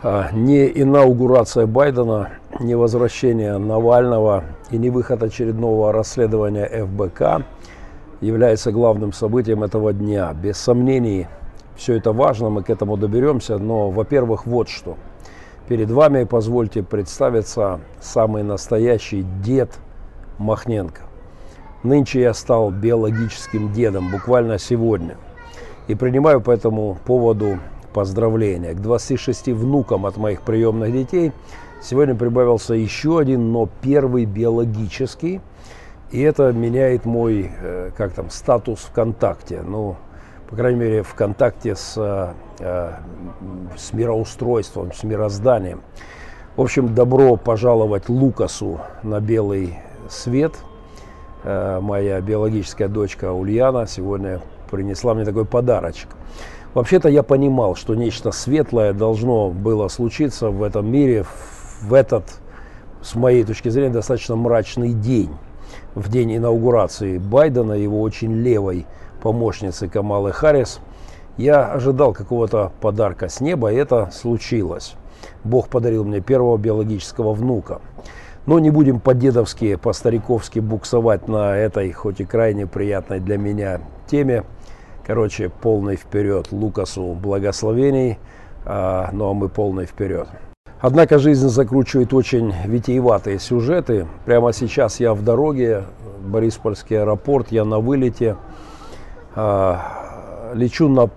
А, не инаугурация Байдена, не возвращение Навального и не выход очередного расследования ФБК является главным событием этого дня. Без сомнений, все это важно, мы к этому доберемся, но, во-первых, вот что. Перед вами, позвольте представиться, самый настоящий дед Махненко. Нынче я стал биологическим дедом, буквально сегодня. И принимаю по этому поводу поздравления. К 26 внукам от моих приемных детей сегодня прибавился еще один, но первый биологический. И это меняет мой, э, как там, статус ВКонтакте. Ну, по крайней мере, в контакте с, э, с мироустройством, с мирозданием. В общем, добро пожаловать Лукасу на белый свет. Э, моя биологическая дочка Ульяна сегодня принесла мне такой подарочек. Вообще-то я понимал, что нечто светлое должно было случиться в этом мире в этот, с моей точки зрения, достаточно мрачный день. В день инаугурации Байдена, его очень левой помощницы Камалы Харрис. Я ожидал какого-то подарка с неба, и это случилось. Бог подарил мне первого биологического внука. Но не будем по-дедовски, по-стариковски буксовать на этой, хоть и крайне приятной для меня теме. Короче, полный вперед Лукасу благословений, а, ну а мы полный вперед. Однако жизнь закручивает очень витиеватые сюжеты. Прямо сейчас я в дороге, Бориспольский аэропорт, я на вылете. А, лечу на, в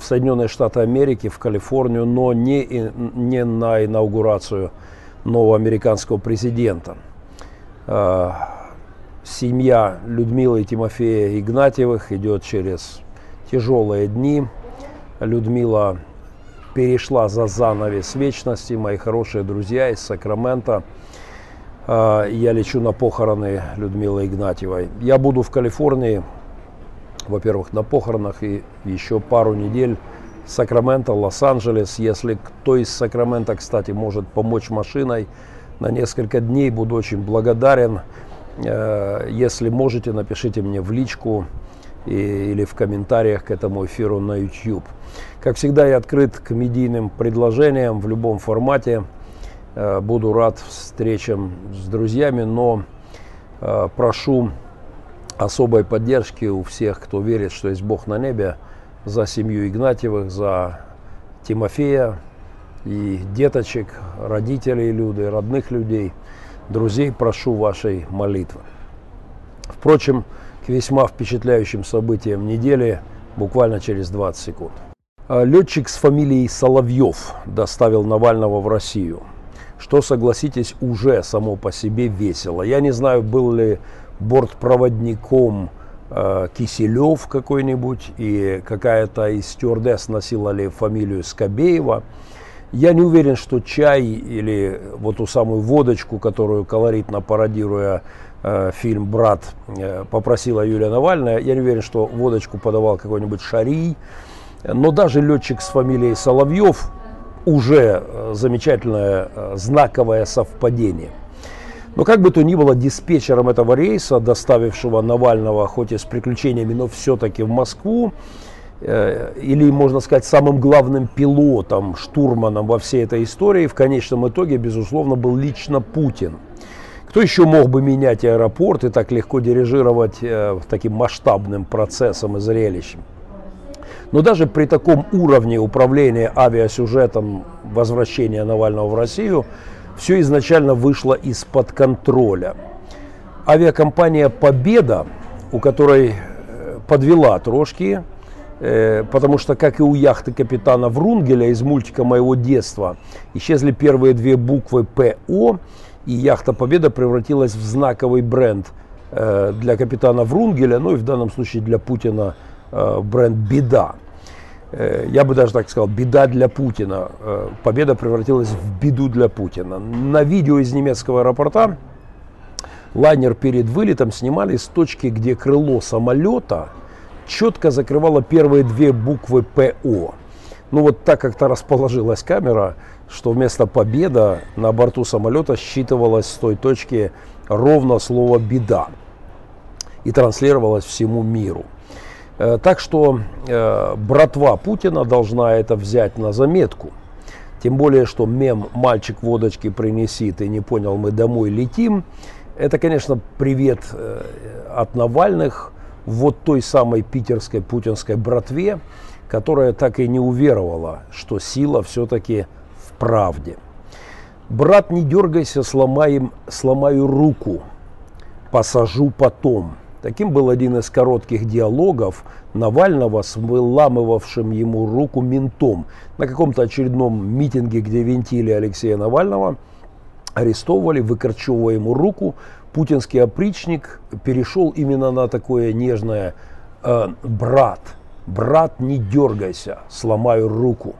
Соединенные Штаты Америки, в Калифорнию, но не, не на инаугурацию нового американского президента. А, семья Людмилы и Тимофея Игнатьевых идет через тяжелые дни. Людмила перешла за занавес вечности. Мои хорошие друзья из Сакрамента. А, я лечу на похороны Людмилы Игнатьевой. Я буду в Калифорнии, во-первых, на похоронах и еще пару недель Сакраменто, Лос-Анджелес. Если кто из Сакрамента, кстати, может помочь машиной на несколько дней, буду очень благодарен. Э, если можете, напишите мне в личку и, или в комментариях к этому эфиру на YouTube. Как всегда, я открыт к медийным предложениям в любом формате. Э, буду рад встречам с друзьями, но э, прошу особой поддержки у всех, кто верит, что есть Бог на небе, за семью Игнатьевых, за Тимофея и деточек, родителей Люды, родных людей, друзей, прошу вашей молитвы. Впрочем, к весьма впечатляющим событиям недели буквально через 20 секунд. А, летчик с фамилией Соловьев доставил Навального в Россию. Что, согласитесь, уже само по себе весело. Я не знаю, был ли бортпроводником э, Киселев какой-нибудь, и какая-то из стюардесс носила ли фамилию Скобеева. Я не уверен, что чай или вот ту самую водочку, которую колоритно пародируя Э, фильм «Брат» э, попросила Юлия Навальная. Я не уверен, что водочку подавал какой-нибудь Шарий. Но даже летчик с фамилией Соловьев уже э, замечательное знаковое совпадение. Но как бы то ни было, диспетчером этого рейса, доставившего Навального, хоть и с приключениями, но все-таки в Москву, или, можно сказать, самым главным пилотом, штурманом во всей этой истории, в конечном итоге, безусловно, был лично Путин – кто еще мог бы менять аэропорт и так легко дирижировать э, таким масштабным процессом и зрелищем? Но даже при таком уровне управления авиасюжетом возвращения Навального в Россию, все изначально вышло из-под контроля. Авиакомпания «Победа», у которой э, подвела трошки, э, потому что, как и у яхты капитана Врунгеля из мультика моего детства, исчезли первые две буквы «ПО», и яхта Победа превратилась в знаковый бренд э, для капитана Врунгеля, ну и в данном случае для Путина э, бренд «Беда». Э, я бы даже так сказал, беда для Путина. Победа превратилась в беду для Путина. На видео из немецкого аэропорта лайнер перед вылетом снимали с точки, где крыло самолета четко закрывало первые две буквы ПО. Ну вот так как-то расположилась камера, что вместо победа на борту самолета считывалось с той точки ровно слово «беда» и транслировалось всему миру. Э, так что э, братва Путина должна это взять на заметку. Тем более, что мем «мальчик водочки принеси, ты не понял, мы домой летим» это, конечно, привет э, от Навальных вот той самой питерской путинской братве, которая так и не уверовала, что сила все-таки в правде. Брат, не дергайся, сломаем, сломаю руку, посажу потом. Таким был один из коротких диалогов Навального с выламывавшим ему руку ментом на каком-то очередном митинге, где винтили Алексея Навального, арестовывали, выкорчевывая ему руку. Путинский опричник перешел именно на такое нежное э, «брат», «брат, не дергайся, сломаю руку».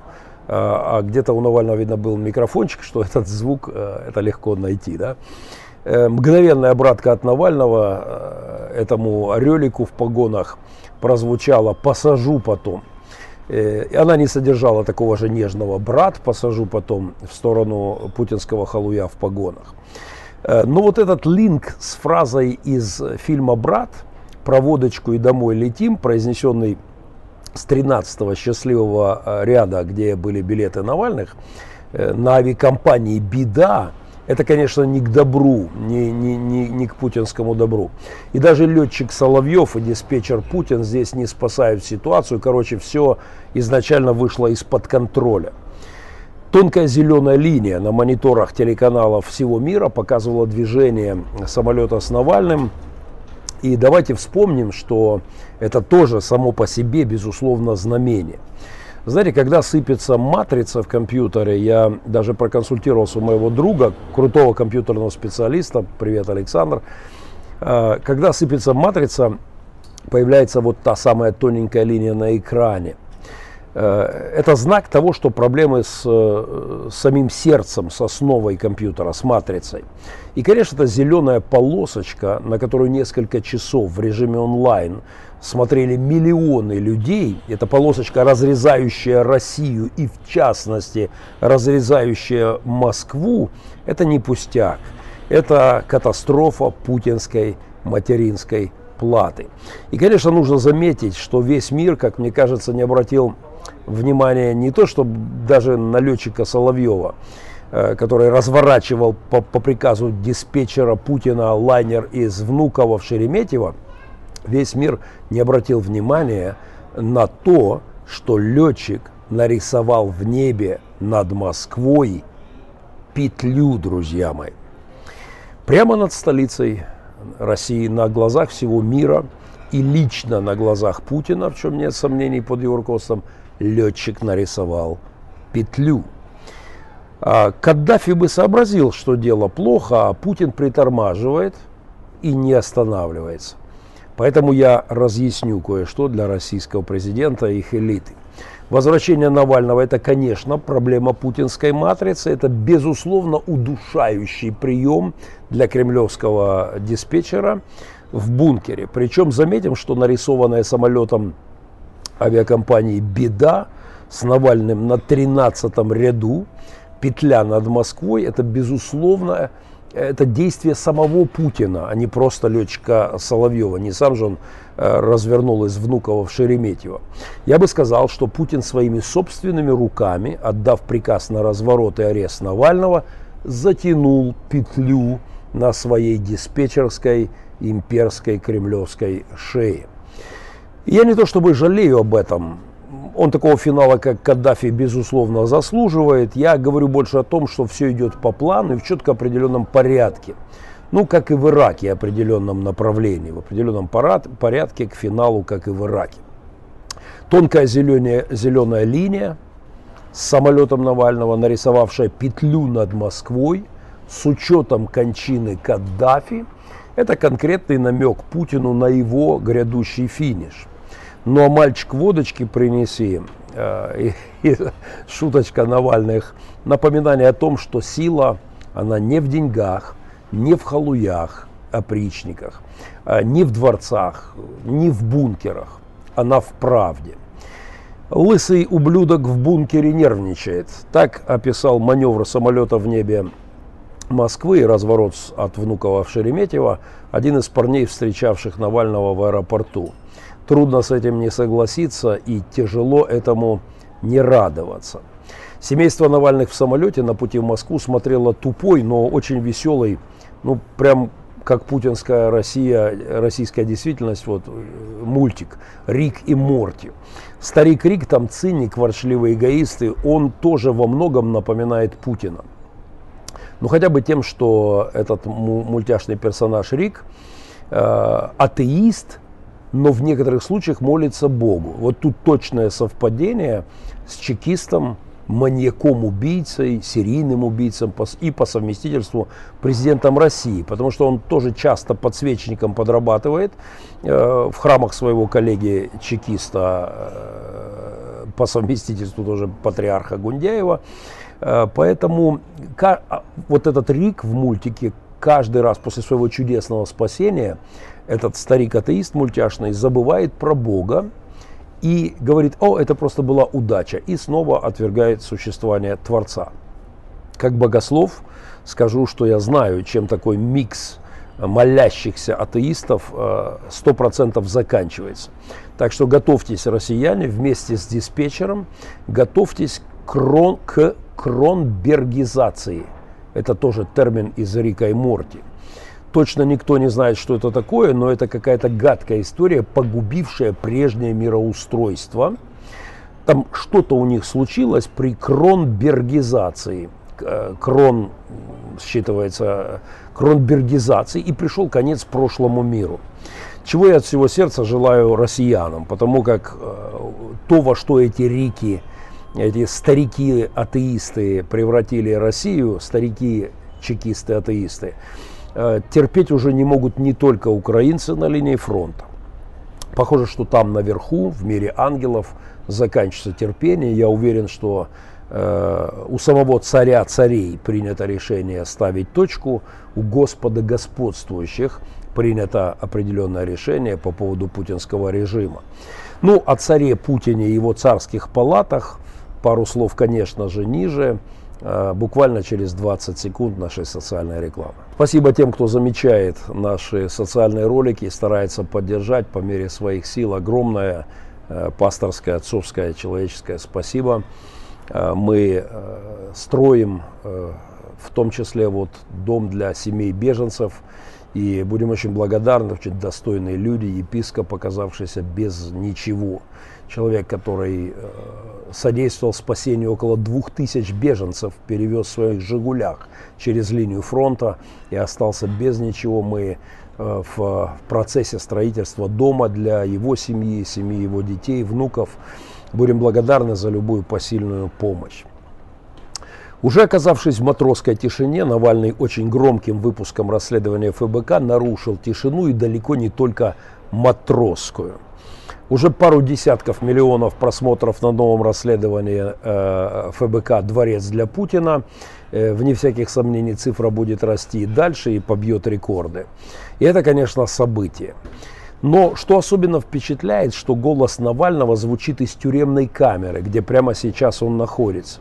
А, а где-то у Навального, видно, был микрофончик, что этот звук, э, это легко найти, да. Э, мгновенная обратка от Навального э, этому орелику в погонах прозвучала «посажу потом». И она не содержала такого же нежного «брат, посажу потом» в сторону путинского халуя в погонах. Но вот этот линк с фразой из фильма «Брат» про водочку и домой летим, произнесенный с 13-го счастливого э, ряда, где были билеты Навальных, э, на авиакомпании «Беда», это, конечно, не к добру, не, не, не, не к путинскому добру. И даже летчик Соловьев и диспетчер Путин здесь не спасают ситуацию. Короче, все изначально вышло из-под контроля. Тонкая зеленая линия на мониторах телеканалов всего мира показывала движение самолета с Навальным – и давайте вспомним, что это тоже само по себе, безусловно, знамение. Знаете, когда сыпется матрица в компьютере, я даже проконсультировался у моего друга, крутого компьютерного специалиста, привет, Александр, э, когда сыпется матрица, появляется вот та самая тоненькая линия на экране – это знак того, что проблемы с, э, с самим сердцем, с основой компьютера, с матрицей. И, конечно, это зеленая полосочка, на которую несколько часов в режиме онлайн смотрели миллионы людей. Это полосочка, разрезающая Россию и, в частности, разрезающая Москву. Это не пустяк. Это катастрофа путинской материнской платы. И, конечно, нужно заметить, что весь мир, как мне кажется, не обратил внимание не то, что даже на летчика Соловьева, э, который разворачивал по, по приказу диспетчера Путина лайнер из Внуково в Шереметьево, весь мир не обратил внимания на то, что летчик нарисовал в небе над Москвой петлю, друзья мои. Прямо над столицей России, на глазах всего мира и лично на глазах Путина, в чем нет сомнений под его руководством, летчик нарисовал петлю. А Каддафи бы сообразил, что дело плохо, а Путин притормаживает и не останавливается. Поэтому я разъясню кое-что для российского президента и их элиты. Возвращение Навального – это, конечно, проблема путинской матрицы. Это, безусловно, удушающий прием для кремлевского диспетчера в бункере. Причем заметим, что нарисованная самолетом авиакомпании «Беда» с Навальным на 13 ряду, петля над Москвой, это, безусловно, это действие самого Путина, а не просто летчика Соловьева. Не сам же он э, развернул из Внуково в Шереметьево. Я бы сказал, что Путин своими собственными руками, отдав приказ на разворот и арест Навального, затянул петлю на своей диспетчерской имперской кремлевской шее. Я не то чтобы жалею об этом. Он такого финала, как Каддафи, безусловно, заслуживает. Я говорю больше о том, что все идет по плану и в четко определенном порядке. Ну, как и в Ираке, определенном направлении, в определенном порядке к финалу, как и в Ираке. Тонкая зеленая, зеленая линия с самолетом Навального, нарисовавшая петлю над Москвой с учетом кончины Каддафи, это конкретный намек Путину на его грядущий финиш – ну а мальчик водочки принеси. Э, и, и шуточка Навальных. Напоминание о том, что сила, она не в деньгах, не в халуях, опричниках, э, не в дворцах, не в бункерах. Она в правде. Лысый ублюдок в бункере нервничает. Так описал маневр самолета в небе Москвы и разворот от Внуково в Шереметьево один из парней, встречавших Навального в аэропорту. Трудно с этим не согласиться и тяжело этому не радоваться. Семейство Навальных в самолете на пути в Москву смотрело тупой, но очень веселый, ну прям как путинская Россия, российская действительность, вот мультик Рик и Морти. Старик Рик, там циник, ворчливый эгоист, и он тоже во многом напоминает Путина. Ну хотя бы тем, что этот мультяшный персонаж Рик э, атеист, но в некоторых случаях молится Богу. Вот тут точное совпадение с чекистом маньяком-убийцей, серийным убийцем и по совместительству президентом России, потому что он тоже часто подсвечником подрабатывает э, в храмах своего коллеги чекиста э, по совместительству тоже патриарха Гундяева. Э, поэтому а, вот этот Рик в мультике каждый раз после своего чудесного спасения этот старик-атеист мультяшный забывает про Бога, и говорит, о, это просто была удача, и снова отвергает существование Творца. Как богослов скажу, что я знаю, чем такой микс молящихся атеистов 100% э, заканчивается. Так что готовьтесь, россияне, вместе с диспетчером, готовьтесь крон, к кронбергизации. Это тоже термин из Рика и Морти. Точно никто не знает, что это такое, но это какая-то гадкая история, погубившая прежнее мироустройство. Там что-то у них случилось при кронбергизации. Э, крон считывается кронбергизации, и пришел конец прошлому миру. Чего я от всего сердца желаю россиянам, потому как э, то, во что эти рики, эти старики-атеисты превратили Россию, старики-чекисты-атеисты, терпеть уже не могут не только украинцы на линии фронта. Похоже, что там наверху, в мире ангелов, заканчивается терпение. Я уверен, что э, у самого царя царей принято решение ставить точку, у Господа господствующих принято определенное решение по поводу путинского режима. Ну, о царе Путине и его царских палатах пару слов, конечно же, ниже. Э, буквально через 20 секунд нашей социальной рекламы. Спасибо тем, кто замечает наши социальные ролики и старается поддержать по мере своих сил. Огромное э, пасторское, отцовское, человеческое спасибо. Э, мы строим в том числе вот дом для семей беженцев. И будем очень благодарны, очень достойные люди, епископ, оказавшийся без ничего. Человек, который содействовал спасению около двух тысяч беженцев, перевез в своих «Жигулях» через линию фронта и остался без ничего. Мы э, в процессе строительства дома для его семьи, семьи его детей, внуков. Будем благодарны за любую посильную помощь. Уже оказавшись в матросской тишине, Навальный очень громким выпуском расследования ФБК нарушил тишину и далеко не только матросскую. Уже пару десятков миллионов просмотров на новом расследовании э, ФБК «Дворец для Путина». Э, вне всяких сомнений цифра будет расти дальше и побьет рекорды. И это, конечно, событие. Но что особенно впечатляет, что голос Навального звучит из тюремной камеры, где прямо сейчас он находится,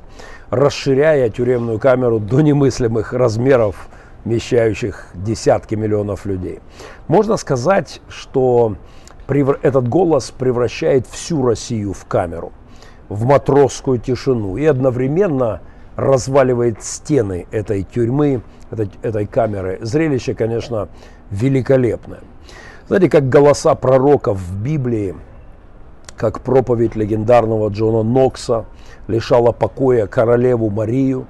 расширяя тюремную камеру до немыслимых размеров, вмещающих десятки миллионов людей. Можно сказать, что этот голос превращает всю Россию в камеру, в матросскую тишину и одновременно разваливает стены этой тюрьмы, этой, этой камеры. Зрелище, конечно, великолепное. Знаете, как голоса пророков в Библии, как проповедь легендарного Джона Нокса лишала покоя королеву Марию.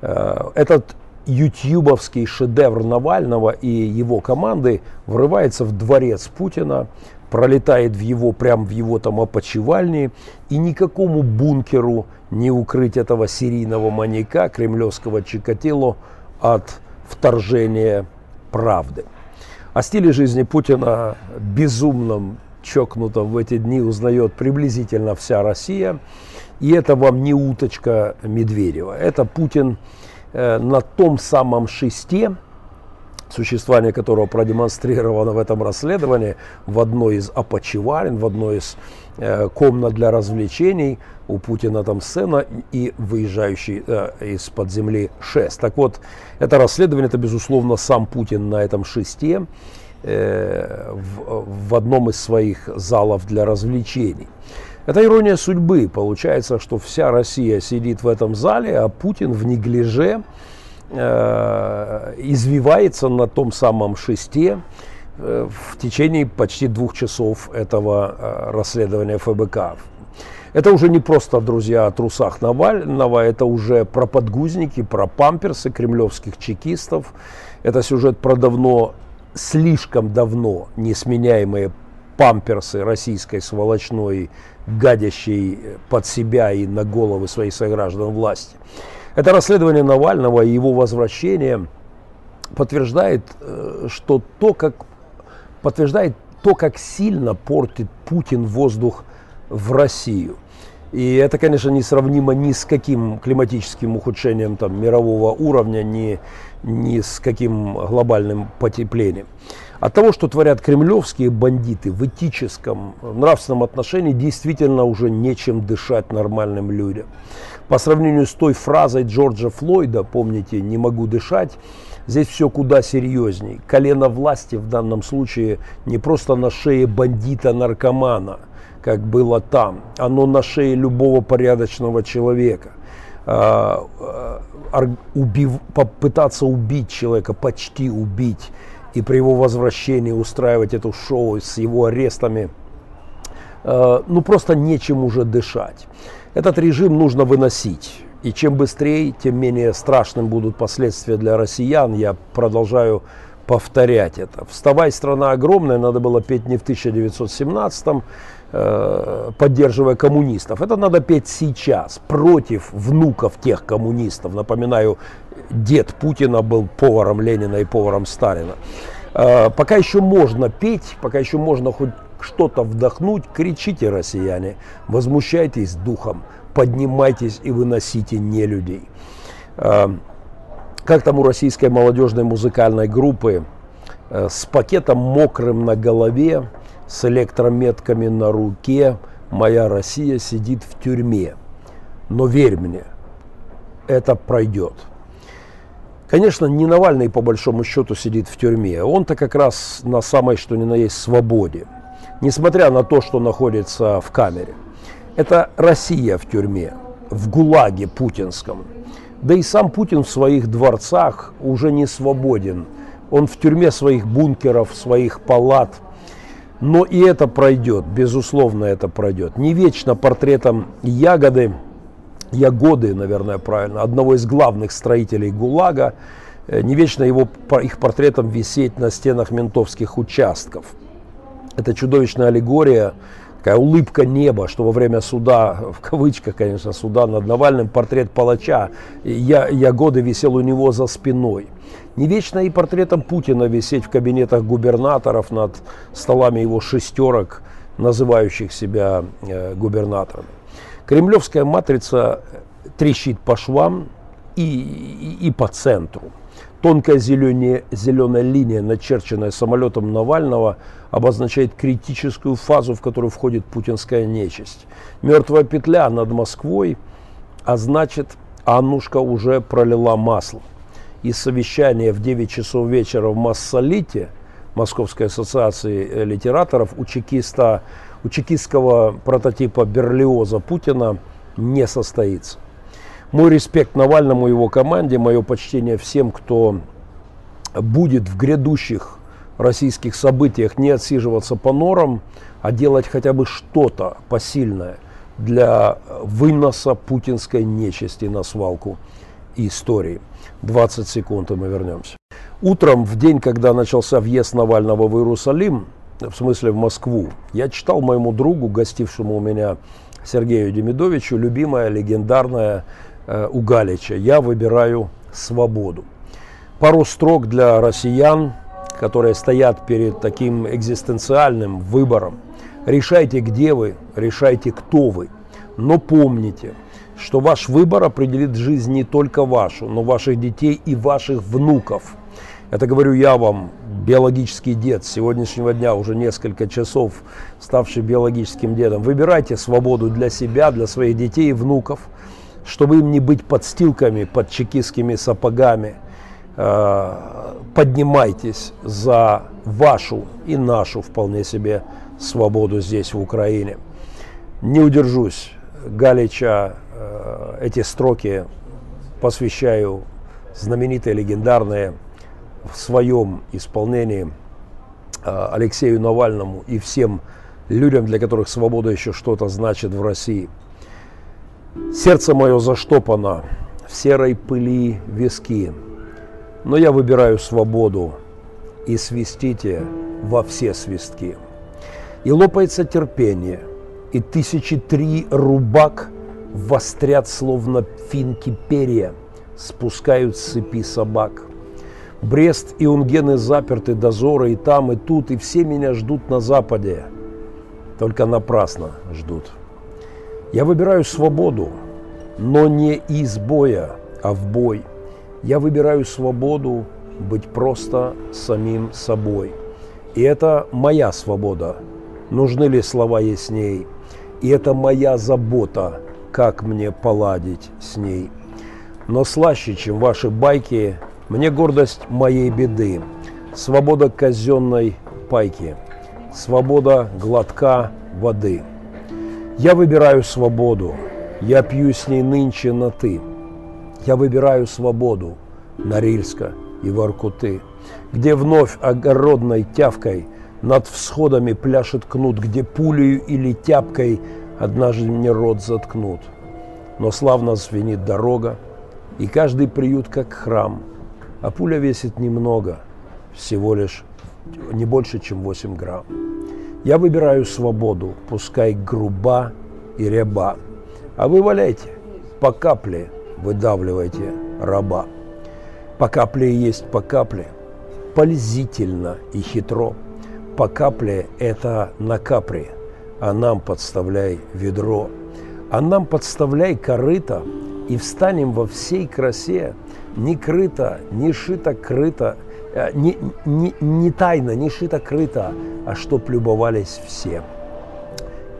Э, этот ютьюбовский шедевр Навального и его команды врывается в дворец Путина, пролетает в его, прям в его там опочивальне, и никакому бункеру не укрыть этого серийного маньяка, кремлевского Чикатило, от вторжения правды. О стиле жизни Путина безумном, чокнутом в эти дни узнает приблизительно вся Россия. И это вам не уточка Медведева. Это Путин э, на том самом шесте, существование которого продемонстрировано в этом расследовании в одной из опочивален, в одной из э, комнат для развлечений. У Путина там сцена и выезжающий э, из-под земли шест. Так вот, это расследование, это безусловно сам Путин на этом шесте э, в, в одном из своих залов для развлечений. Это ирония судьбы. Получается, что вся Россия сидит в этом зале, а Путин в неглиже извивается на том самом шесте э, в течение почти двух часов этого э, расследования ФБК. Это уже не просто, друзья, о трусах Навального, это уже про подгузники, про памперсы кремлевских чекистов. Это сюжет про давно, слишком давно несменяемые памперсы российской сволочной, гадящей под себя и на головы своих сограждан власти. Это расследование Навального и его возвращение подтверждает, э, что то, как подтверждает то, как сильно портит Путин воздух в Россию. И это, конечно, не сравнимо ни с каким климатическим ухудшением там, мирового уровня, ни, ни с каким глобальным потеплением. От того, что творят кремлевские бандиты в этическом, в нравственном отношении, действительно уже нечем дышать нормальным людям. По сравнению с той фразой Джорджа Флойда, помните, «не могу дышать», здесь все куда серьезней. Колено власти в данном случае не просто на шее бандита-наркомана, как было там, оно на шее любого порядочного человека а, а, убив, попытаться убить человека, почти убить, и при его возвращении устраивать это шоу с его арестами, э, ну просто нечем уже дышать. Этот режим нужно выносить. И чем быстрее, тем менее страшным будут последствия для россиян. Я продолжаю повторять это. «Вставай, страна огромная» надо было петь не в 1917-м, э, поддерживая коммунистов. Это надо петь сейчас, против внуков тех коммунистов. Напоминаю, дед Путина был поваром Ленина и поваром Сталина. Э, пока еще можно петь, пока еще можно хоть что-то вдохнуть, кричите, россияне, возмущайтесь духом, поднимайтесь и выносите не людей. Э, как там у российской молодежной музыкальной группы э, с пакетом мокрым на голове, с электрометками на руке, моя Россия сидит в тюрьме. Но верь мне, это пройдет. Конечно, не Навальный по большому счету сидит в тюрьме. Он-то как раз на самой что ни на есть свободе. Несмотря на то, что находится в камере. Это Россия в тюрьме, в ГУЛАГе путинском. Да и сам Путин в своих дворцах уже не свободен. Он в тюрьме своих бункеров, своих палат. Но и это пройдет, безусловно, это пройдет. Не вечно портретом ягоды Ягоды, наверное, правильно, одного из главных строителей ГУЛАГа, э, не вечно его, их портретом висеть на стенах ментовских участков. Это чудовищная аллегория, такая улыбка неба, что во время суда, в кавычках, конечно, суда над Навальным, портрет палача я, Ягоды висел у него за спиной. Не вечно и портретом Путина висеть в кабинетах губернаторов над столами его шестерок, называющих себя э, губернаторами. Кремлевская матрица трещит по швам и, и, и по центру. Тонкая зеленая, зеленая линия, начерченная самолетом Навального, обозначает критическую фазу, в которую входит путинская нечисть. Мертвая петля над Москвой, а значит, Аннушка уже пролила масло. И совещание в 9 часов вечера в Массолите, Московской ассоциации литераторов, у чекиста у чекистского прототипа Берлиоза Путина не состоится. Мой респект Навальному и его команде, мое почтение всем, кто будет в грядущих российских событиях не отсиживаться по норам, а делать хотя бы что-то посильное для выноса путинской нечисти на свалку истории. 20 секунд, и мы вернемся. Утром, в день, когда начался въезд Навального в Иерусалим, в смысле в Москву, я читал моему другу, гостившему у меня Сергею Демидовичу, любимая, легендарная э, у Галича «Я выбираю свободу». Пару строк для россиян, которые стоят перед таким экзистенциальным выбором. Решайте, где вы, решайте, кто вы. Но помните, что ваш выбор определит жизнь не только вашу, но ваших детей и ваших внуков – это говорю я вам, биологический дед с сегодняшнего дня, уже несколько часов ставший биологическим дедом. Выбирайте свободу для себя, для своих детей и внуков, чтобы им не быть подстилками под чекистскими сапогами. Э, поднимайтесь за вашу и нашу вполне себе свободу здесь, в Украине. Не удержусь. Галича э, эти строки посвящаю знаменитые, легендарные в своем исполнении э, Алексею Навальному и всем людям, для которых свобода еще что-то значит в России. Сердце мое заштопано в серой пыли виски, но я выбираю свободу и свистите во все свистки. И лопается терпение, и тысячи три рубак вострят, словно финки перья, спускают с цепи собак. Брест и Унгены заперты, дозоры и там, и тут, и все меня ждут на западе. Только напрасно ждут. Я выбираю свободу, но не из боя, а в бой. Я выбираю свободу быть просто самим собой. И это моя свобода. Нужны ли слова ясней? И это моя забота, как мне поладить с ней. Но слаще, чем ваши байки, мне гордость моей беды. Свобода казенной пайки. Свобода глотка воды. Я выбираю свободу. Я пью с ней нынче на «ты». Я выбираю свободу Норильска и Воркуты, где вновь огородной тявкой над всходами пляшет кнут, где пулею или тяпкой однажды мне рот заткнут. Но славно звенит дорога, и каждый приют как храм, а пуля весит немного, всего лишь не больше, чем 8 грамм. Я выбираю свободу, пускай груба и ряба, а вы валяйте, по капле выдавливайте раба. По капле есть по капле, пользительно и хитро. По капле это на капре, а нам подставляй ведро. А нам подставляй корыто, и встанем во всей красе, не крыто, не шито крыто, э, не, не, не тайно, не шито крыто, а чтоб любовались все.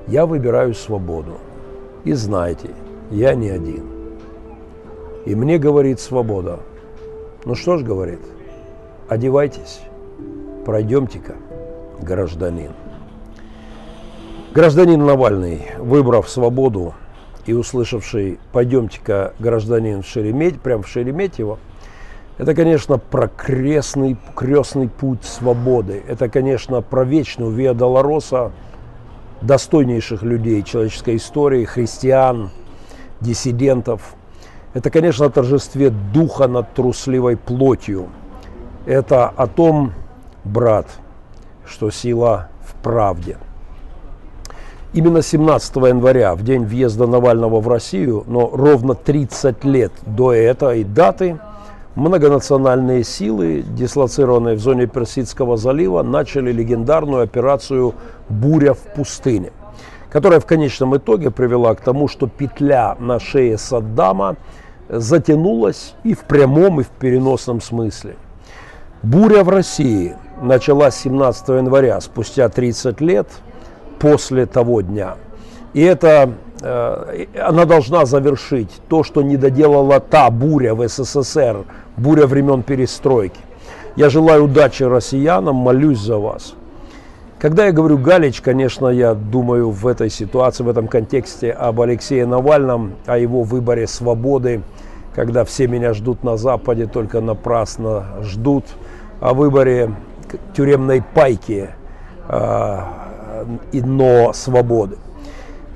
Я выбираю свободу. И знайте, я не один. И мне говорит свобода. Ну что ж, говорит, одевайтесь, пройдемте-ка, гражданин. Гражданин Навальный, выбрав свободу и услышавший «пойдемте-ка, гражданин, в Шеремет, прям в Шереметьево», это, конечно, про крестный, крестный путь свободы. Это, конечно, про вечную Виа Долороса – достойнейших людей человеческой истории, христиан, диссидентов. Это, конечно, о торжестве духа над трусливой плотью. Это о том, брат, что сила в правде. Именно 17 января, в день въезда Навального в Россию, но ровно 30 лет до этой даты – многонациональные силы, дислоцированные в зоне Персидского залива, начали легендарную операцию «Буря в пустыне», которая в конечном итоге привела к тому, что петля на шее Саддама затянулась и в прямом, и в переносном смысле. Буря в России началась 17 января, спустя 30 лет после того дня. И это она должна завершить то, что не доделала та буря в СССР буря времен перестройки. Я желаю удачи россиянам, молюсь за вас. Когда я говорю Галич, конечно, я думаю в этой ситуации, в этом контексте об Алексее Навальном, о его выборе свободы, когда все меня ждут на Западе, только напрасно ждут, о выборе тюремной пайки, э, но свободы.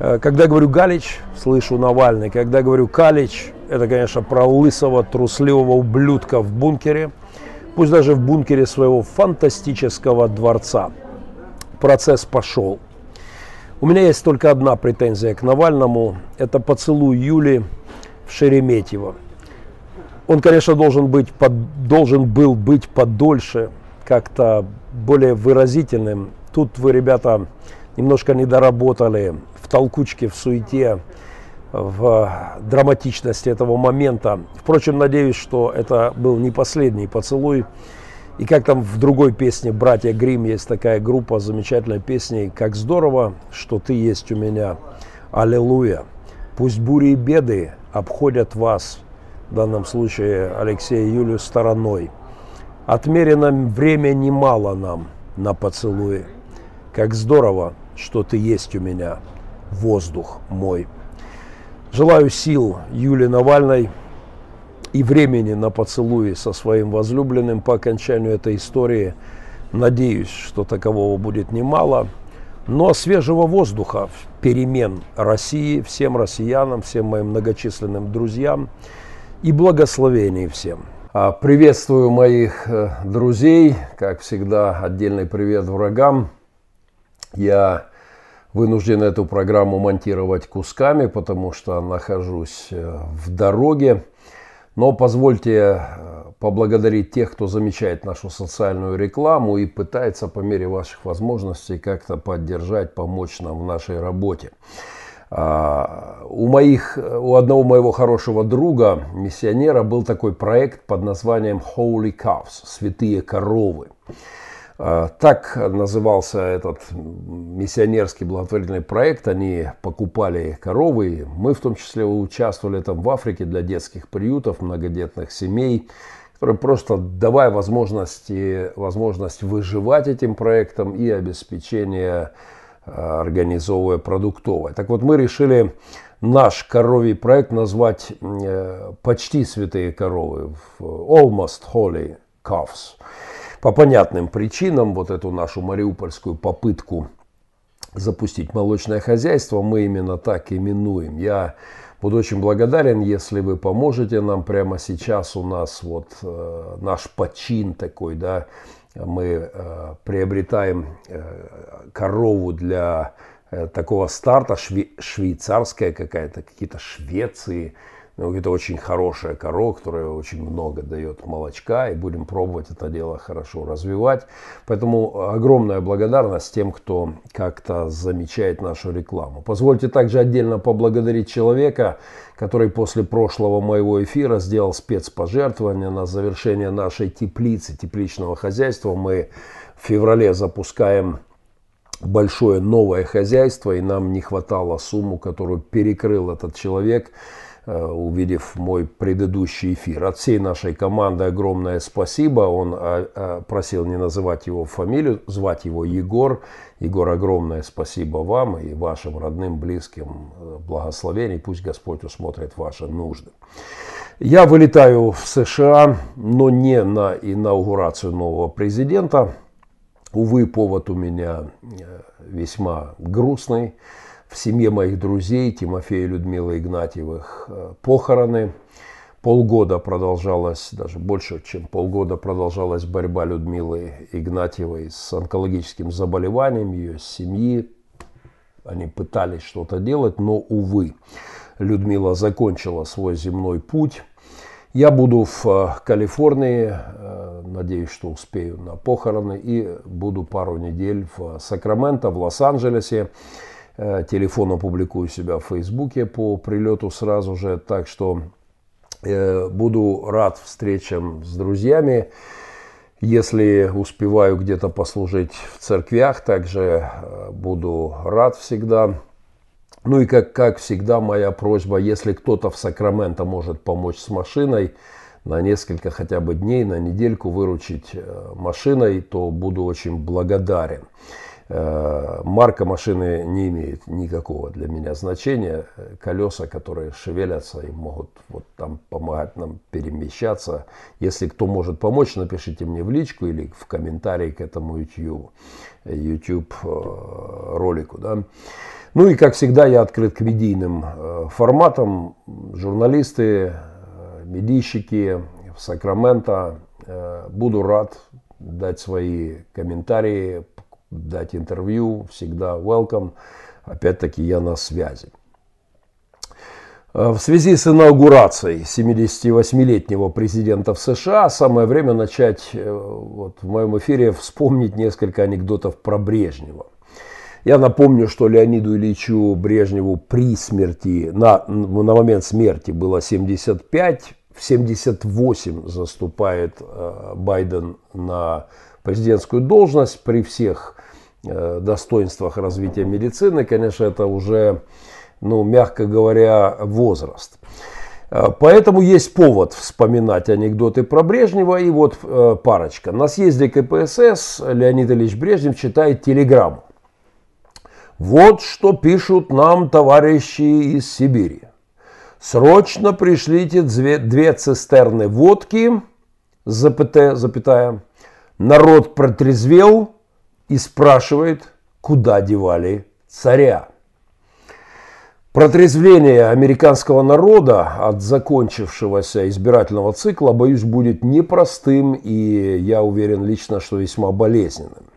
Э, когда говорю Галич, слышу Навальный. Когда говорю Калич, это, конечно, про лысого, трусливого ублюдка в бункере, пусть даже в бункере своего фантастического дворца. Процесс пошел. У меня есть только одна претензия к Навальному. Это поцелуй Юли в Шереметьево. Он, конечно, должен, быть, под, должен был быть подольше, как-то более выразительным. Тут вы, ребята, немножко не доработали в толкучке, в суете в драматичности этого момента. Впрочем, надеюсь, что это был не последний поцелуй. И как там в другой песне «Братья Грим» есть такая группа замечательной песни «Как здорово, что ты есть у меня, аллилуйя». Пусть бури и беды обходят вас, в данном случае Алексея и Юлию, стороной. Отмерено время немало нам на поцелуи. Как здорово, что ты есть у меня, воздух мой. Желаю сил Юлии Навальной и времени на поцелуи со своим возлюбленным по окончанию этой истории. Надеюсь, что такового будет немало. Но свежего воздуха, перемен России, всем россиянам, всем моим многочисленным друзьям и благословений всем. А, приветствую моих э, друзей, как всегда, отдельный привет врагам. Я вынужден эту программу монтировать кусками, потому что нахожусь э, в дороге. Но позвольте э, поблагодарить тех, кто замечает нашу социальную рекламу и пытается по мере ваших возможностей как-то поддержать, помочь нам в нашей работе. А, у, моих, у одного моего хорошего друга, миссионера, был такой проект под названием Holy Cows – «Святые коровы». А, так назывался этот миссионерский благотворительный проект. Они покупали коровы. Мы в том числе участвовали там в Африке для детских приютов, многодетных семей, которые просто давая возможности, возможность выживать этим проектом и обеспечение а, организовывая продуктовое. Так вот, мы решили наш коровий проект назвать э, почти святые коровы, almost holy calves по понятным причинам вот эту нашу мариупольскую попытку запустить молочное хозяйство мы именно так именуем. Я буду очень благодарен, если вы поможете нам прямо сейчас. У нас вот э, наш почин такой, да, мы э, приобретаем э, корову для э, такого старта, шве швейцарская какая-то, какие-то Швеции, ну, это очень хорошая корова, которая очень много дает молочка, и будем пробовать это дело хорошо развивать. Поэтому огромная благодарность тем, кто как-то замечает нашу рекламу. Позвольте также отдельно поблагодарить человека, который после прошлого моего эфира сделал спецпожертвование на завершение нашей теплицы, тепличного хозяйства. Мы в феврале запускаем большое новое хозяйство, и нам не хватало сумму, которую перекрыл этот человек – увидев мой предыдущий эфир. От всей нашей команды огромное спасибо. Он э, э, просил не называть его фамилию, звать его Егор. Егор, огромное спасибо вам и вашим родным, близким. Благословений. Пусть Господь усмотрит ваши нужды. Я вылетаю в США, но не на инаугурацию нового президента. Увы, повод у меня весьма грустный в семье моих друзей Тимофея и Людмилы Игнатьевых э, похороны. Полгода продолжалась, даже больше, чем полгода продолжалась борьба Людмилы Игнатьевой с онкологическим заболеванием ее семьи. Они пытались что-то делать, но, увы, Людмила закончила свой земной путь. Я буду в э, Калифорнии, э, надеюсь, что успею на похороны, и буду пару недель в Сакраменто, в Лос-Анджелесе. Э, телефон опубликую себя в Фейсбуке по прилету сразу же. Так что э, буду рад встречам с друзьями. Если успеваю где-то послужить в церквях, также э, буду рад всегда. Ну и как, как всегда моя просьба, если кто-то в Сакраменто может помочь с машиной, на несколько хотя бы дней, на недельку выручить машиной, то буду очень благодарен. Э, марка машины не имеет никакого для меня значения. Колеса, которые шевелятся и могут вот там помогать нам перемещаться. Если кто может помочь, напишите мне в личку или в комментарии к этому YouTube, YouTube э, ролику. Да. Ну и как всегда я открыт к медийным э, форматам. Журналисты, медийщики в Сакраменто. Буду рад дать свои комментарии дать интервью, всегда welcome. Опять-таки я на связи. Э, в связи с инаугурацией 78-летнего президента в США самое время начать э, вот, в моем эфире вспомнить несколько анекдотов про Брежнева. Я напомню, что Леониду Ильичу Брежневу при смерти, на, на момент смерти было 75, в 78 заступает э, Байден на президентскую должность при всех достоинствах развития медицины, конечно, это уже, ну, мягко говоря, возраст. Э, поэтому есть повод вспоминать анекдоты про Брежнева. И вот э, парочка. На съезде КПСС Леонид Ильич Брежнев читает телеграмму. Вот что пишут нам товарищи из Сибири. Срочно пришлите две, две цистерны водки, запятая, запятая. Народ протрезвел и спрашивает, куда девали царя. Протрезвление американского народа от закончившегося избирательного цикла, боюсь, будет непростым и, я уверен лично, что весьма болезненным.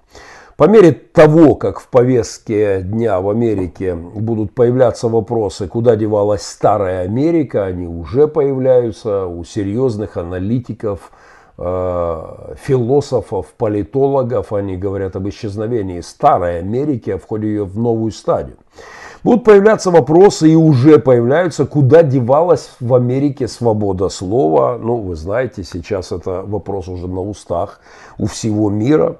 По мере того, как в повестке дня в Америке будут появляться вопросы, куда девалась старая Америка, они уже появляются у серьезных аналитиков, философов, политологов, они говорят об исчезновении старой Америки, о входе ее в новую стадию. Будут появляться вопросы и уже появляются, куда девалась в Америке свобода слова. Ну, вы знаете, сейчас это вопрос уже на устах у всего мира.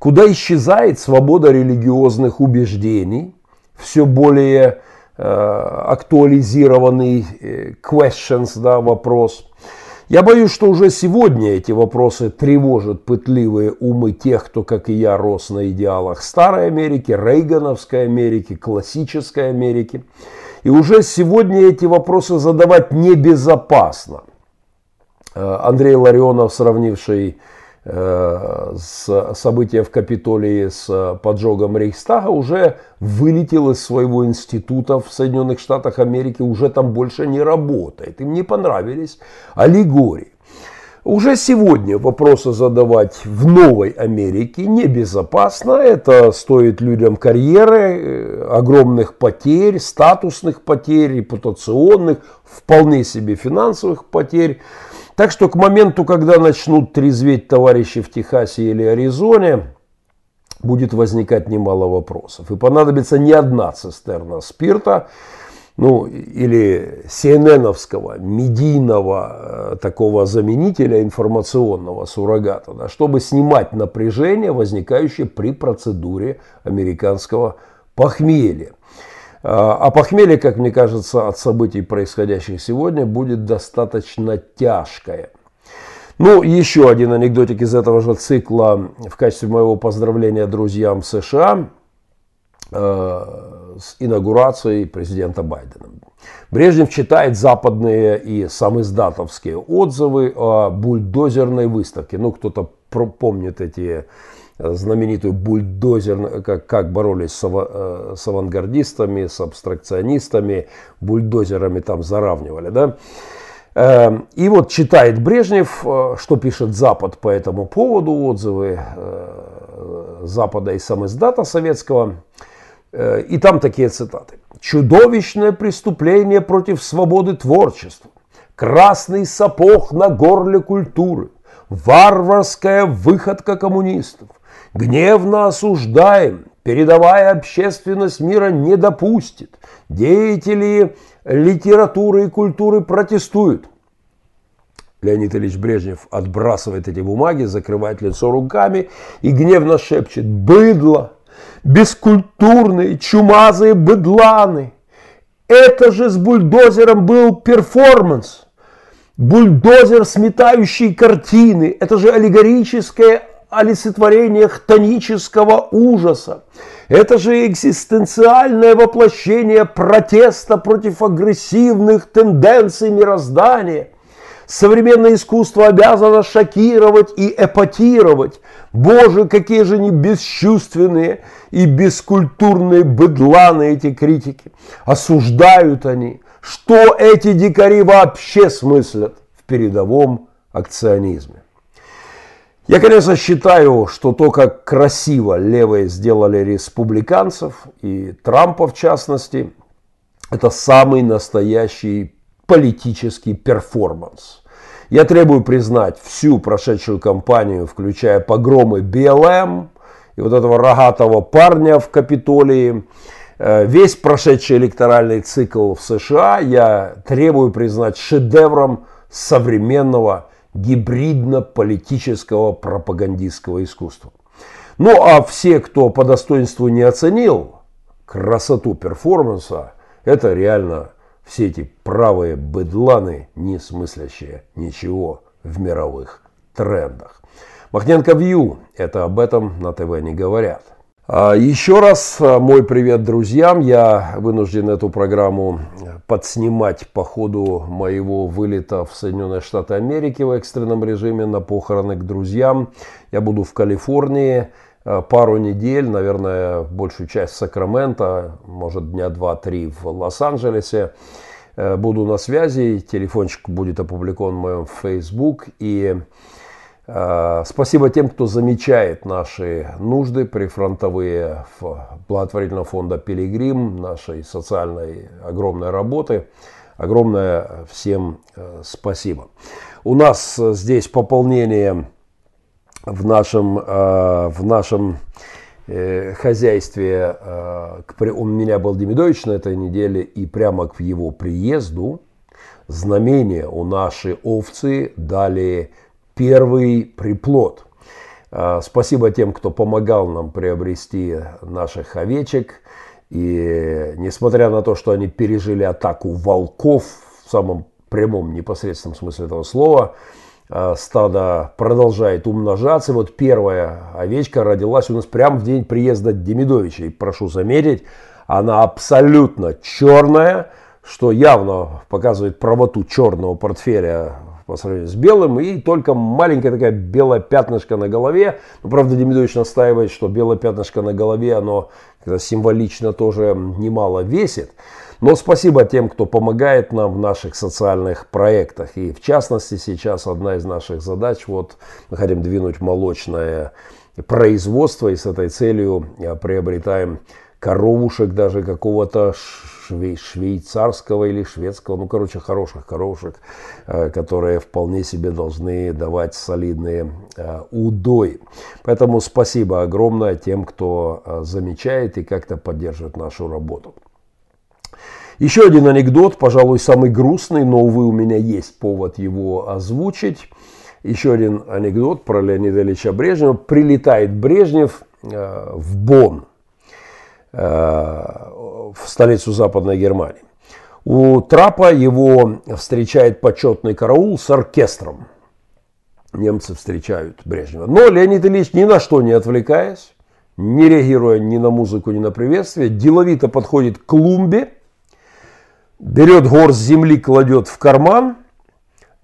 Куда исчезает свобода религиозных убеждений, все более э, актуализированный э, questions, да, вопрос. Я боюсь, что уже сегодня эти вопросы тревожат пытливые умы тех, кто, как и я, рос на идеалах старой Америки, рейгановской Америки, классической Америки. И уже сегодня эти вопросы задавать небезопасно. Э, Андрей Ларионов, сравнивший с события в Капитолии с поджогом Рейхстага уже вылетел из своего института в Соединенных Штатах Америки, уже там больше не работает. Им не понравились аллегории. Уже сегодня вопросы задавать в Новой Америке небезопасно. Это стоит людям карьеры, э, огромных потерь, статусных потерь, репутационных, вполне себе финансовых потерь. Так что к моменту, когда начнут трезветь товарищи в Техасе или Аризоне, будет возникать немало вопросов. И понадобится не одна цистерна спирта, ну, или CNN-овского, медийного э, такого заменителя информационного суррогата, да, чтобы снимать напряжение, возникающее при процедуре американского похмелья. А, а похмелье, как мне кажется, от событий, происходящих сегодня, будет достаточно тяжкое. Ну, еще один анекдотик из этого же цикла в качестве моего поздравления друзьям США э, с инаугурацией президента Байдена. Брежнев читает западные и самиздатовские отзывы о бульдозерной выставке. Ну, кто-то помнит эти знаменитую бульдозер, как, как боролись с, э, с авангардистами, с абстракционистами, бульдозерами там заравнивали, да. Эм, и вот читает Брежнев, э, что пишет Запад по этому поводу, отзывы э, Запада и самиздата советского. И там такие цитаты. «Чудовищное преступление против свободы творчества, красный сапог на горле культуры, варварская выходка коммунистов, Гневно осуждаем, передовая общественность мира не допустит. Деятели литературы и культуры протестуют. Леонид Ильич Брежнев отбрасывает эти бумаги, закрывает лицо руками и гневно шепчет «Быдло! Бескультурные, чумазые быдланы! Это же с бульдозером был перформанс!» Бульдозер, сметающий картины, это же аллегорическое олицетворение хтонического ужаса. Это же экзистенциальное воплощение протеста против агрессивных тенденций мироздания. Современное искусство обязано шокировать и эпатировать. Боже, какие же они бесчувственные и бескультурные быдланы эти критики. Осуждают они, что эти дикари вообще смыслят в передовом акционизме. Я, конечно, считаю, что то, как красиво левые сделали республиканцев, и Трампа в частности, это самый настоящий политический перформанс. Я требую признать всю прошедшую кампанию, включая погромы БЛМ и вот этого рогатого парня в Капитолии, э, весь прошедший электоральный цикл в США я требую признать шедевром современного гибридно-политического пропагандистского искусства. Ну а все, кто по достоинству не оценил красоту перформанса, это реально все эти правые быдланы, не смыслящие ничего в мировых трендах. Махненко Вью, это об этом на ТВ не говорят. А, еще раз а, мой привет друзьям. Я вынужден эту программу подснимать по ходу моего вылета в Соединенные Штаты Америки в экстренном режиме на похороны к друзьям. Я буду в Калифорнии а, пару недель, наверное, большую часть Сакрамента, может дня два-три в Лос-Анджелесе. Э, буду на связи, телефончик будет опубликован в моем Facebook и Э, спасибо тем, кто замечает наши нужды прифронтовые в благотворительного фонда «Пилигрим», нашей социальной огромной работы. Огромное всем э, спасибо. У нас здесь пополнение в нашем, э, в нашем хозяйстве. У меня был Демидович на этой неделе, и прямо к его приезду знамение у нашей овцы дали первый приплод. А, спасибо тем, кто помогал нам приобрести наших овечек. И несмотря на то, что они пережили атаку волков в самом прямом непосредственном смысле этого слова, а, стадо продолжает умножаться. Вот первая овечка родилась у нас прямо в день приезда Демидовича. И прошу заметить, она абсолютно черная, что явно показывает правоту черного портфеля по сравнению с белым, и только маленькая такая белая пятнышко на голове. Но, правда, Демидович настаивает, что белое пятнышко на голове, оно символично тоже немало весит. Но спасибо тем, кто помогает нам в наших социальных проектах. И в частности, сейчас одна из наших задач, вот мы хотим двинуть молочное производство, и с этой целью приобретаем коровушек даже какого-то швей, швейцарского или шведского, ну, короче, хороших коровушек, э, которые вполне себе должны давать солидные э, удои. Поэтому спасибо огромное тем, кто э, замечает и как-то поддерживает нашу работу. Еще один анекдот, пожалуй, самый грустный, но, увы, у меня есть повод его озвучить. Еще один анекдот про Леонида Ильича Брежнева. Прилетает Брежнев в Бонн в столицу Западной Германии. У трапа его встречает почетный караул с оркестром. Немцы встречают Брежнева. Но Леонид Ильич, ни на что не отвлекаясь, не реагируя ни на музыку, ни на приветствие, деловито подходит к клумбе, берет горсть земли, кладет в карман,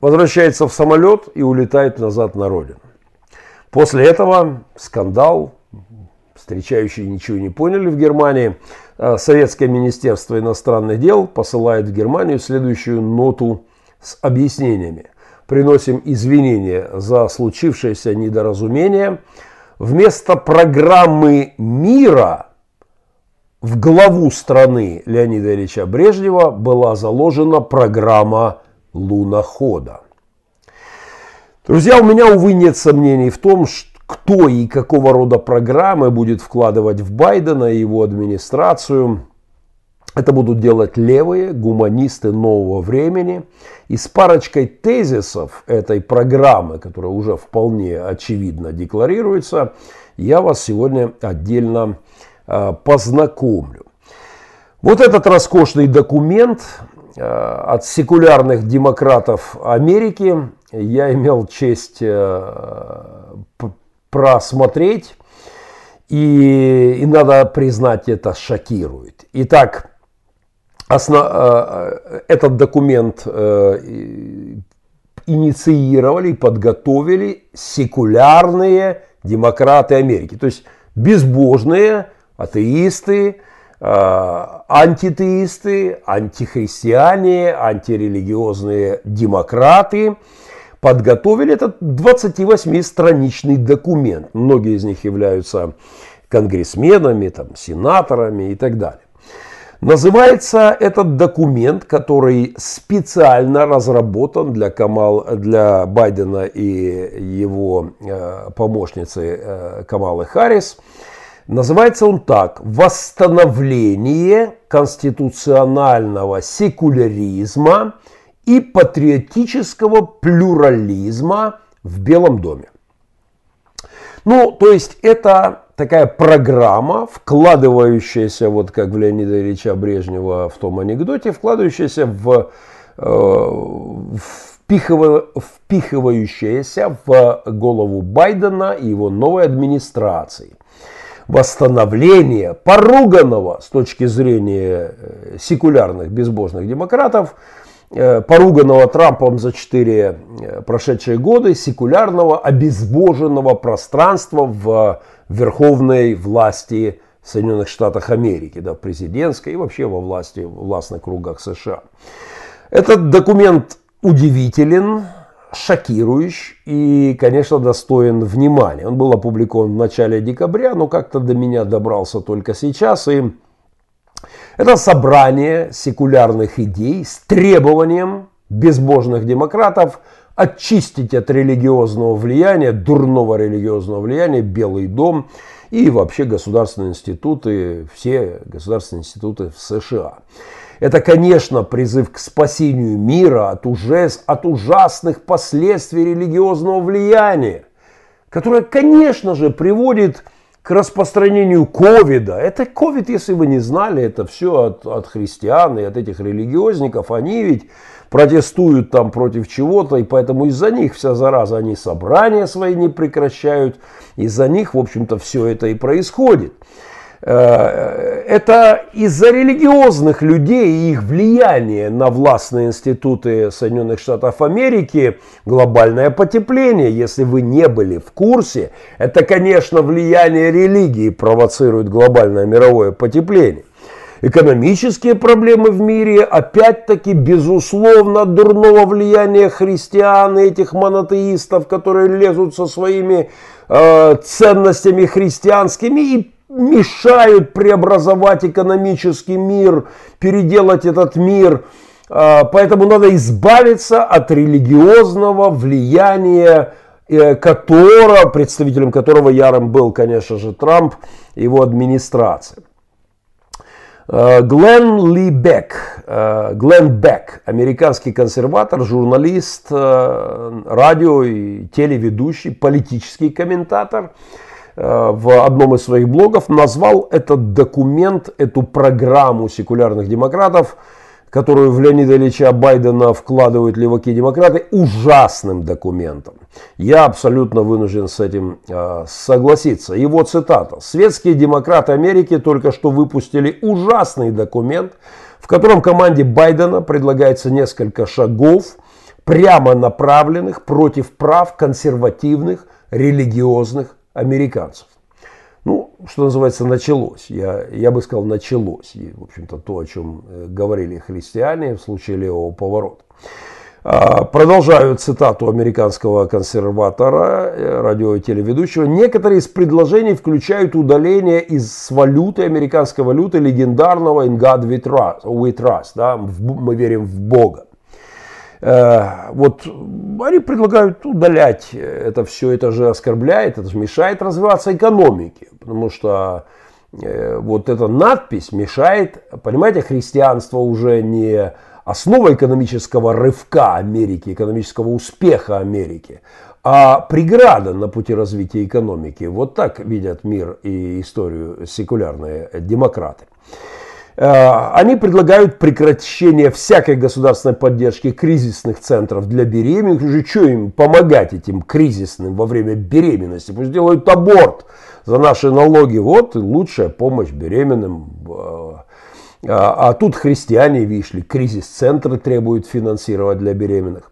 возвращается в самолет и улетает назад на родину. После этого скандал, встречающие ничего не поняли в Германии. А, Советское министерство иностранных дел посылает в Германию следующую ноту с объяснениями. Приносим извинения за случившееся недоразумение. Вместо программы мира в главу страны Леонида Ильича Брежнева была заложена программа лунохода. Друзья, у меня, увы, нет сомнений в том, что кто и какого рода программы будет вкладывать в Байдена и его администрацию. Это будут делать левые гуманисты нового времени. И с парочкой тезисов этой программы, которая уже вполне очевидно декларируется, я вас сегодня отдельно э, познакомлю. Вот этот роскошный документ э, от секулярных демократов Америки я имел честь э, просмотреть. И, и надо признать, это шокирует. Итак, основ, э, этот документ э, инициировали, подготовили секулярные демократы Америки. То есть безбожные атеисты, э, антитеисты, антихристиане, антирелигиозные демократы – подготовили этот 28-страничный документ. Многие из них являются конгрессменами, там, сенаторами и так далее. Называется этот документ, который специально разработан для, Камал, для Байдена и его э, помощницы э, Камалы Харрис. Называется он так «Восстановление конституционального секуляризма и патриотического плюрализма в Белом доме. Ну, то есть это такая программа, вкладывающаяся, вот как в Леонида Ильича Брежнева в том анекдоте, вкладывающаяся в, э, впихыва, впихивающаяся в голову Байдена и его новой администрации. восстановления поруганного с точки зрения э, секулярных безбожных демократов, поруганного Трампом за четыре э, прошедшие годы секулярного обезбоженного пространства в верховной власти Соединенных Штатах Америки, да, президентской и вообще во власти, в властных кругах США. Этот документ удивителен, шокирующий и, конечно, достоин внимания. Он был опубликован в начале декабря, но как-то до меня добрался только сейчас. И это собрание секулярных идей с требованием безбожных демократов очистить от религиозного влияния, дурного религиозного влияния Белый дом и вообще государственные институты, все государственные институты в США. Это, конечно, призыв к спасению мира от, ужас, от ужасных последствий религиозного влияния, которое, конечно же, приводит к распространению ковида. Это ковид, если вы не знали, это все от, от христиан и от этих религиозников. Они ведь протестуют там против чего-то, и поэтому из-за них вся зараза, они собрания свои не прекращают, из-за них, в общем-то, все это и происходит. Э, это из-за религиозных людей и их влияния на властные институты Соединенных Штатов Америки глобальное потепление. Если вы не были в курсе, это, конечно, влияние религии провоцирует глобальное мировое потепление. Экономические проблемы в мире, опять-таки, безусловно, дурного влияния христиан и этих монотеистов, которые лезут со своими э, ценностями христианскими и мешают преобразовать экономический мир, переделать этот мир. А, поэтому надо избавиться от религиозного влияния, э, которого, представителем которого ярым был, конечно же, Трамп, его администрация. А, Глен Ли Бек, а, Глен Бек, американский консерватор, журналист, радио и телеведущий, политический комментатор – Э, в одном из своих блогов назвал этот документ, эту программу секулярных демократов, которую в Леонида Ильича Байдена вкладывают леваки демократы, ужасным документом. Я абсолютно вынужден с этим э, согласиться. Его цитата. «Светские демократы Америки только что выпустили ужасный документ, в котором команде Байдена предлагается несколько шагов, прямо направленных против прав консервативных религиозных американцев. Ну, что называется, началось. Я, я бы сказал, началось. И, в общем-то, то, о чем э, говорили христиане в случае левого поворота. А, продолжаю цитату американского консерватора, э, радио и телеведущего. Некоторые из предложений включают удаление из валюты, американской валюты, легендарного «In God we trust», we trust да, мы верим в Бога. Э, вот они предлагают удалять это все, это же оскорбляет, это же мешает развиваться экономике, потому что э, вот эта надпись мешает, понимаете, христианство уже не основа экономического рывка Америки, экономического успеха Америки, а преграда на пути развития экономики. Вот так видят мир и историю секулярные демократы. Э, они предлагают прекращение всякой государственной поддержки кризисных центров для беременных. Уже что им помогать этим кризисным во время беременности? Пусть делают аборт за наши налоги. Вот лучшая помощь беременным. Э, а, а тут христиане, видишь ли, кризис-центры требуют финансировать для беременных.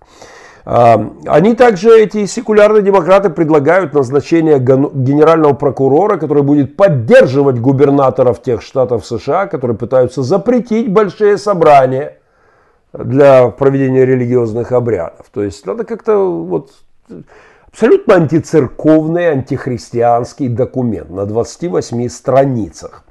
Они также, эти секулярные демократы, предлагают назначение генерального прокурора, который будет поддерживать губернаторов тех штатов США, которые пытаются запретить большие собрания для проведения религиозных обрядов. То есть надо как-то вот абсолютно антицерковный, антихристианский документ на 28 страницах.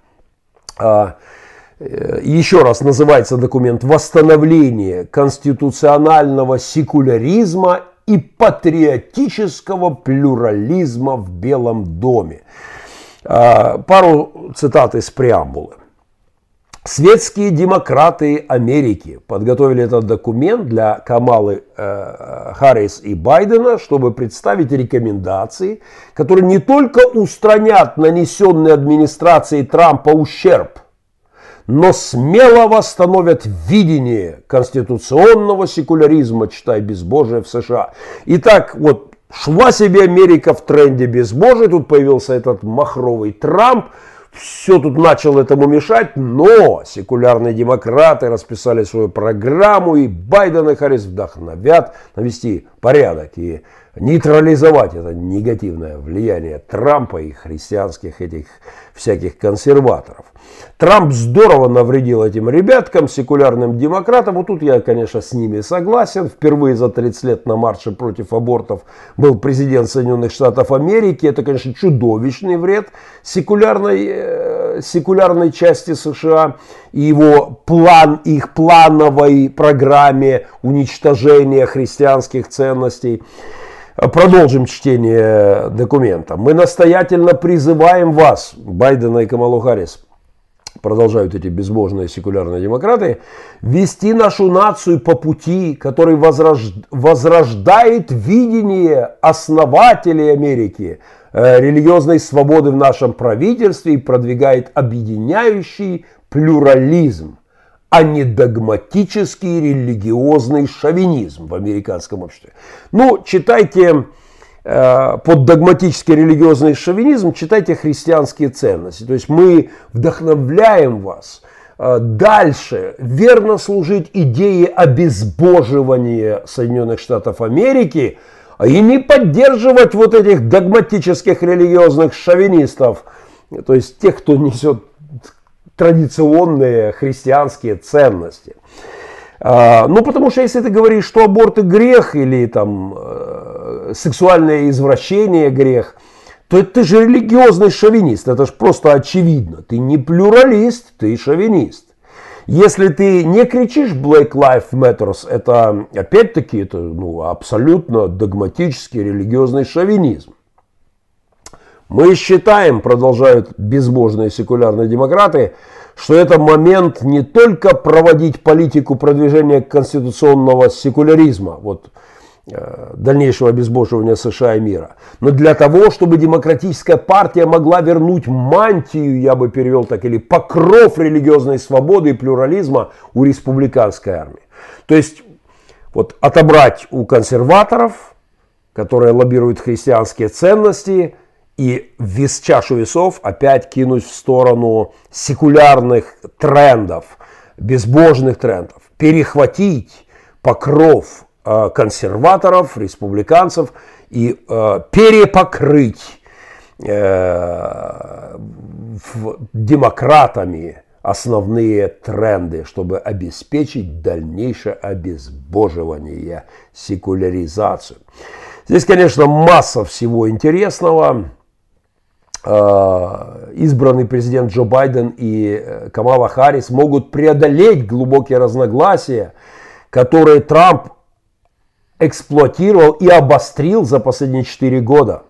Э, еще раз называется документ «Восстановление конституционального секуляризма и патриотического плюрализма в Белом доме». А, пару цитат из преамбулы. Светские демократы Америки подготовили этот документ для Камалы э, Харрис и Байдена, чтобы представить рекомендации, которые не только устранят нанесенный администрацией Трампа ущерб – но смело восстановят видение конституционного секуляризма, читай безбожие в США. Итак, вот Шла себе Америка в тренде безбожия, тут появился этот махровый Трамп, все тут начал этому мешать, но секулярные демократы расписали свою программу, и Байден и Харрис вдохновят навести порядок и нейтрализовать это негативное влияние Трампа и христианских этих всяких консерваторов. Трамп здорово навредил этим ребяткам, секулярным демократам. Вот тут я, конечно, с ними согласен. Впервые за 30 лет на марше против абортов был президент Соединенных Штатов Америки. Это, конечно, чудовищный вред секулярной, э, секулярной части США и его план, их плановой программе уничтожения христианских ценностей. Продолжим чтение документа. Мы настоятельно призываем вас, Байдена и Камалу Харрис, продолжают эти безбожные секулярные демократы, вести нашу нацию по пути, который возрождает видение основателей Америки, э, религиозной свободы в нашем правительстве и продвигает объединяющий плюрализм, а не догматический религиозный шовинизм в американском обществе. Ну, читайте Э, под догматический религиозный шовинизм читайте христианские ценности. То есть мы вдохновляем вас э, дальше верно служить идее обезбоживания Соединенных Штатов Америки и не поддерживать вот этих догматических религиозных шовинистов, то есть тех, кто несет традиционные христианские ценности. А, ну, потому что если ты говоришь, что аборт и грех или там э, сексуальное извращение грех, то это ты же религиозный шовинист. Это же просто очевидно. Ты не плюралист, ты шовинист. Если ты не кричишь Black Lives Matters, это опять-таки это ну, абсолютно догматический религиозный шовинизм. Мы считаем, продолжают безбожные секулярные демократы, что это момент не только проводить политику продвижения конституционного секуляризма, вот, э, дальнейшего обезбоживания США и мира, но для того, чтобы демократическая партия могла вернуть мантию, я бы перевел так, или покров религиозной свободы и плюрализма у республиканской армии. То есть вот отобрать у консерваторов, которые лоббируют христианские ценности – и вес чашу весов опять кинуть в сторону секулярных трендов, безбожных трендов, перехватить покров э, консерваторов, республиканцев и э, перепокрыть э, демократами основные тренды, чтобы обеспечить дальнейшее обезбоживание, секуляризацию. Здесь, конечно, масса всего интересного. Э, избранный президент Джо Байден и э, Камала Харрис могут преодолеть глубокие разногласия, которые Трамп эксплуатировал и обострил за последние 4 года.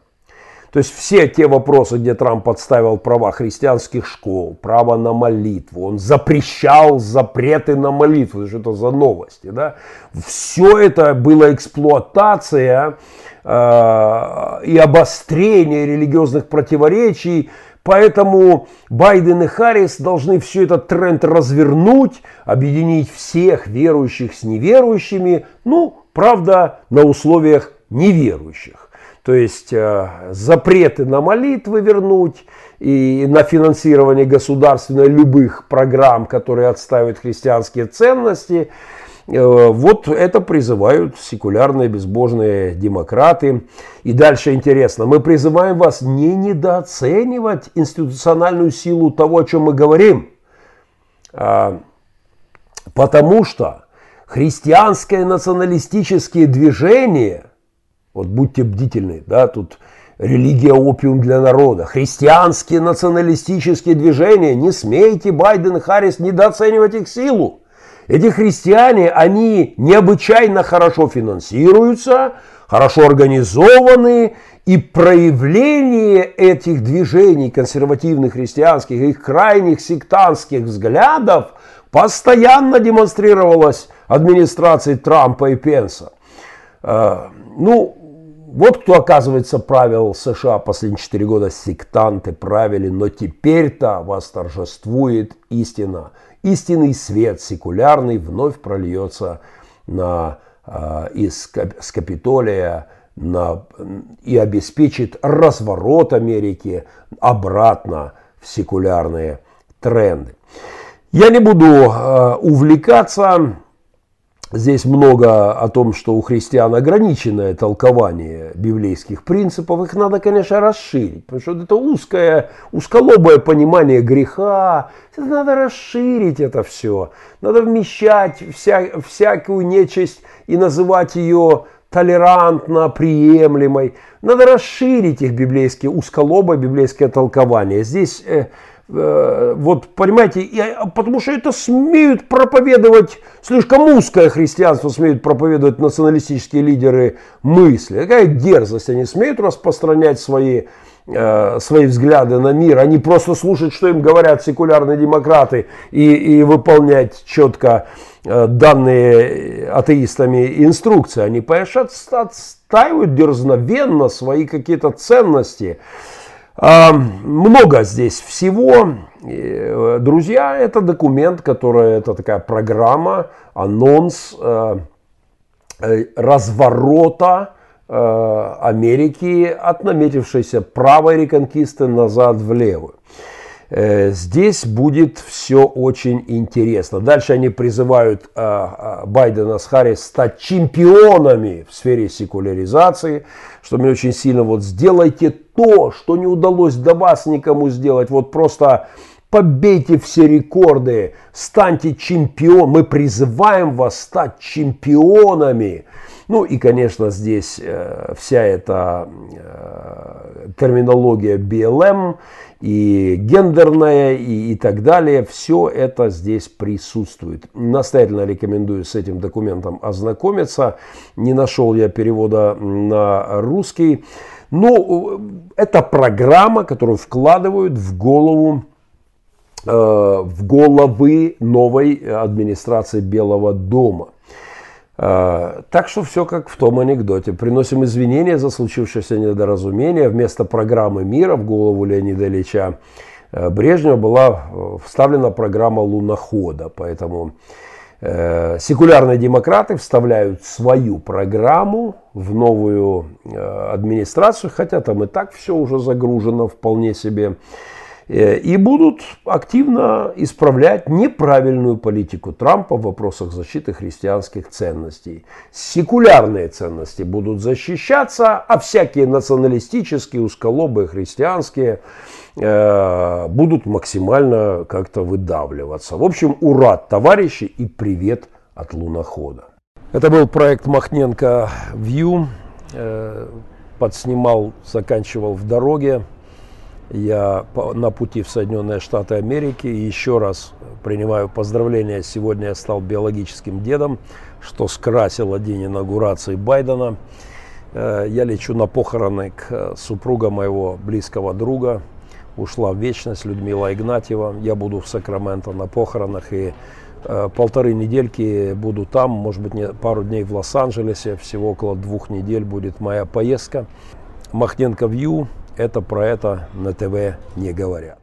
То есть все те вопросы, где Трамп подставил права христианских школ, право на молитву, он запрещал запреты на молитву, что это за новости, да? Все это было эксплуатация и обострение религиозных противоречий. Поэтому Байден и Харрис должны все этот тренд развернуть, объединить всех верующих с неверующими, ну, правда, на условиях неверующих. То есть э, запреты на молитвы вернуть и на финансирование государственной любых программ, которые отстаивают христианские ценности – Э, вот это призывают секулярные безбожные демократы. И дальше интересно. Мы призываем вас не недооценивать институциональную силу того, о чем мы говорим. А, потому что христианское националистические движения, вот будьте бдительны, да, тут религия опиум для народа, христианские националистические движения, не смейте Байден и Харрис недооценивать их силу. Эти христиане, они необычайно хорошо финансируются, хорошо организованы, и проявление этих движений консервативных христианских, их крайних сектантских взглядов постоянно демонстрировалось администрацией Трампа и Пенса. Э, ну, вот кто, оказывается, правил США последние 4 года, сектанты правили, но теперь-то восторжествует истина – истинный свет секулярный вновь прольется на, э, из, с Капитолия на, и обеспечит разворот Америки обратно в секулярные тренды. Я не буду э, увлекаться Здесь много о том, что у христиан ограниченное толкование библейских принципов. Их надо, конечно, расширить, потому что это узкое, узколобое понимание греха. Надо расширить это все. Надо вмещать вся, всякую нечисть и называть ее толерантно приемлемой. Надо расширить их библейские, узколобое библейское толкование. Здесь Э, вот, понимаете, я, потому что это смеют проповедовать, слишком узкое христианство смеют проповедовать националистические лидеры мысли. Какая дерзость, они смеют распространять свои, э, свои взгляды на мир, они просто слушать, что им говорят секулярные демократы и, и выполнять четко э, данные атеистами инструкции. Они, конечно, отстаивают дерзновенно свои какие-то ценности. А, много здесь всего. Э, друзья, это документ, который, это такая программа, анонс э, э, разворота Америки от наметившейся правой реконкисты назад в левую. Э, здесь будет все очень интересно. Дальше они призывают а, а, Байдена с Харрис стать чемпионами в сфере секуляризации, что мне очень сильно вот сделайте то, что не удалось до вас никому сделать. Вот просто побейте все рекорды, станьте чемпион. Мы призываем вас стать чемпионами. Ну и, конечно, здесь э, вся эта э, терминология BLM и гендерная и, и так далее, все это здесь присутствует. Настоятельно рекомендую с этим документом ознакомиться. Не нашел я перевода на русский. Ну, это программа, которую вкладывают в голову э, в головы новой администрации Белого дома. А, так что все как в том анекдоте. Приносим извинения за случившееся недоразумение. Вместо программы мира в голову Леонида Ильича э, Брежнева была э, вставлена программа лунохода. Поэтому э, секулярные демократы вставляют свою программу в новую администрацию, хотя там и так все уже загружено вполне себе. Э, и будут активно исправлять неправильную политику Трампа в вопросах защиты христианских ценностей. Секулярные ценности будут защищаться, а всякие националистические, узколобые христианские э, будут максимально как-то выдавливаться. В общем, ура, товарищи, и привет от лунохода. Это был проект Махненко View. Э, подснимал, заканчивал в дороге. Я на пути в Соединенные Штаты Америки. И еще раз принимаю поздравления. Сегодня я стал биологическим дедом, что скрасило день инаугурации Байдена. Э, я лечу на похороны к супруга моего близкого друга. Ушла в вечность Людмила Игнатьева. Я буду в Сакраменто на похоронах и э, полторы недельки буду там, может быть, пару дней в Лос-Анджелесе. Всего около двух недель будет моя поездка. Махненко Вью это про это на ТВ не говорят.